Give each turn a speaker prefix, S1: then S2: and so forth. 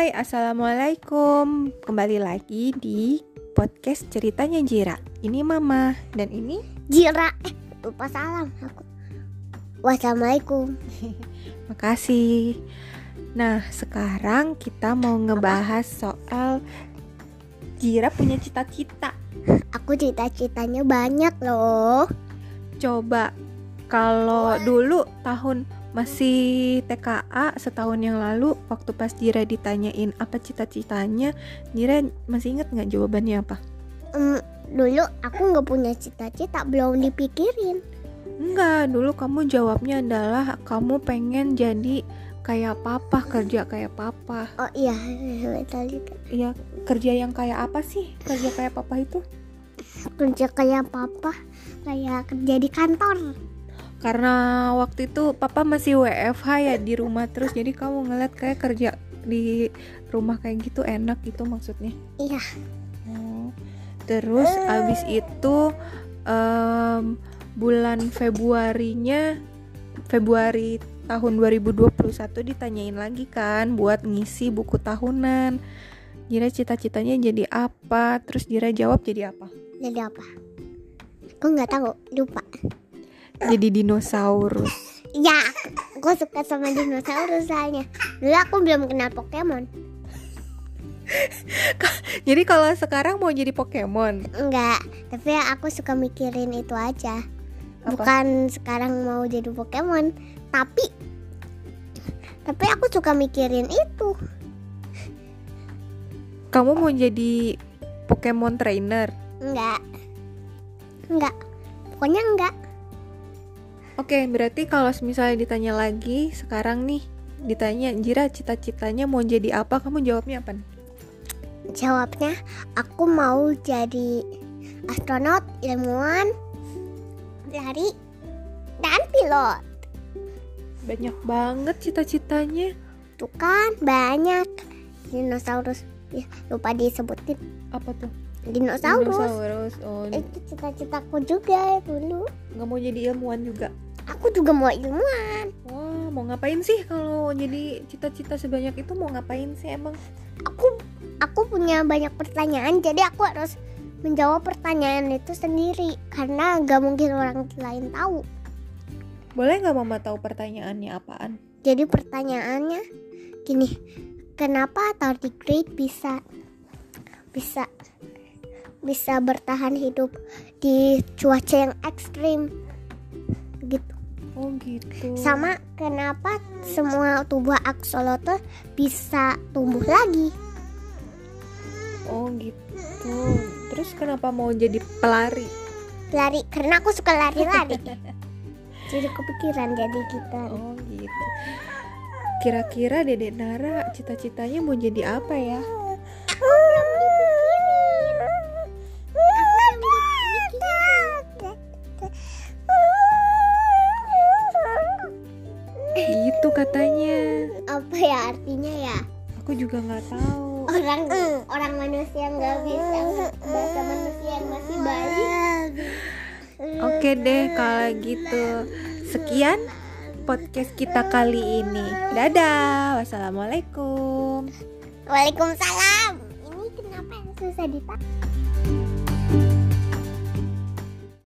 S1: Hai, Assalamualaikum. Kembali lagi di podcast ceritanya Jira. Ini Mama dan ini
S2: Jira. Eh, lupa salam. Aku Wassalamualaikum.
S1: Makasih. Nah sekarang kita mau ngebahas soal Jira punya cita-cita.
S2: Aku cita-citanya banyak loh.
S1: Coba kalau dulu tahun masih TKA setahun yang lalu waktu pas Jira ditanyain apa cita-citanya Jira masih inget nggak jawabannya apa?
S2: um, Dulu aku nggak punya cita-cita belum dipikirin
S1: Enggak, dulu kamu jawabnya adalah kamu pengen jadi kayak papa, kerja kayak papa.
S2: Oh iya itu
S1: Iya, kerja yang kayak apa sih? Kerja kayak papa itu?
S2: Kerja kayak papa Kayak kerja di kantor
S1: Karena waktu itu papa masih WFH ya di rumah terus jadi kamu ngeliat kayak kerja di rumah kayak gitu enak gitu maksudnya.
S2: Iya
S1: Oh. Terus abis itu em, bulan Februarinya Februari tahun 2021 ditanyain lagi kan buat ngisi buku tahunan. Jira cita-citanya jadi apa? Terus Jira jawab jadi apa?
S2: Jadi apa? Aku nggak tahu lupa
S1: Jadi dinosaurus.
S2: Ya aku suka sama dinosaurus soalnya. Dulu aku belum kenal Pokemon.
S1: Jadi kalau sekarang mau jadi Pokemon,
S2: Enggak Tapi aku suka mikirin itu aja.
S1: Apa?
S2: bukan sekarang mau jadi Pokemon tapi tapi aku suka mikirin itu.
S1: Kamu mau jadi Pokemon trainer?
S2: enggak. Enggak. Pokoknya enggak
S1: Oke, berarti kalau misalnya ditanya lagi sekarang nih, ditanya Jira cita-citanya mau jadi apa? Kamu jawabnya apa?
S2: jawabnya aku mau jadi astronot ilmuwan lari dan pilot
S1: Banyak banget cita-citanya.
S2: tuh kan banyak dinosaurus ya, lupa disebutin
S1: Apa tuh?
S2: dinosaurus,
S1: Dinosaurus. Oh,
S2: itu cita-citaku juga dulu
S1: nggak mau jadi ilmuwan juga.
S2: Aku juga mau ilmuwan
S1: Wah, mau ngapain sih kalau jadi cita-cita sebanyak itu mau ngapain sih emang?
S2: aku aku punya banyak pertanyaan jadi aku harus menjawab pertanyaan itu sendiri karena gak mungkin orang lain tahu
S1: Boleh nggak mama tahu pertanyaannya apaan?
S2: jadi pertanyaannya gini kenapa tardigrade bisa bisa bisa bertahan hidup di cuaca yang ekstrim
S1: Oh gitu.
S2: sama kenapa semua tubuh aksolotl bisa tumbuh lagi
S1: Oh gitu. Terus kenapa mau jadi pelari?
S2: lari karena aku suka lari-lari jadi kepikiran jadi kita
S1: Oh gitu. Kira-kira Dedek Nara cita-citanya mau jadi apa ya? Katanya.
S2: Apa ya artinya ya?
S1: Aku juga nggak tahu.
S2: Orang orang manusia nggak bisa bahasa manusia yang masih bayi.
S1: Oke deh kalau gitu. Sekian podcast kita kali ini. Dadah. Wassalamualaikum.
S2: Waalaikumsalam. Ini kenapa yang susah ditanya?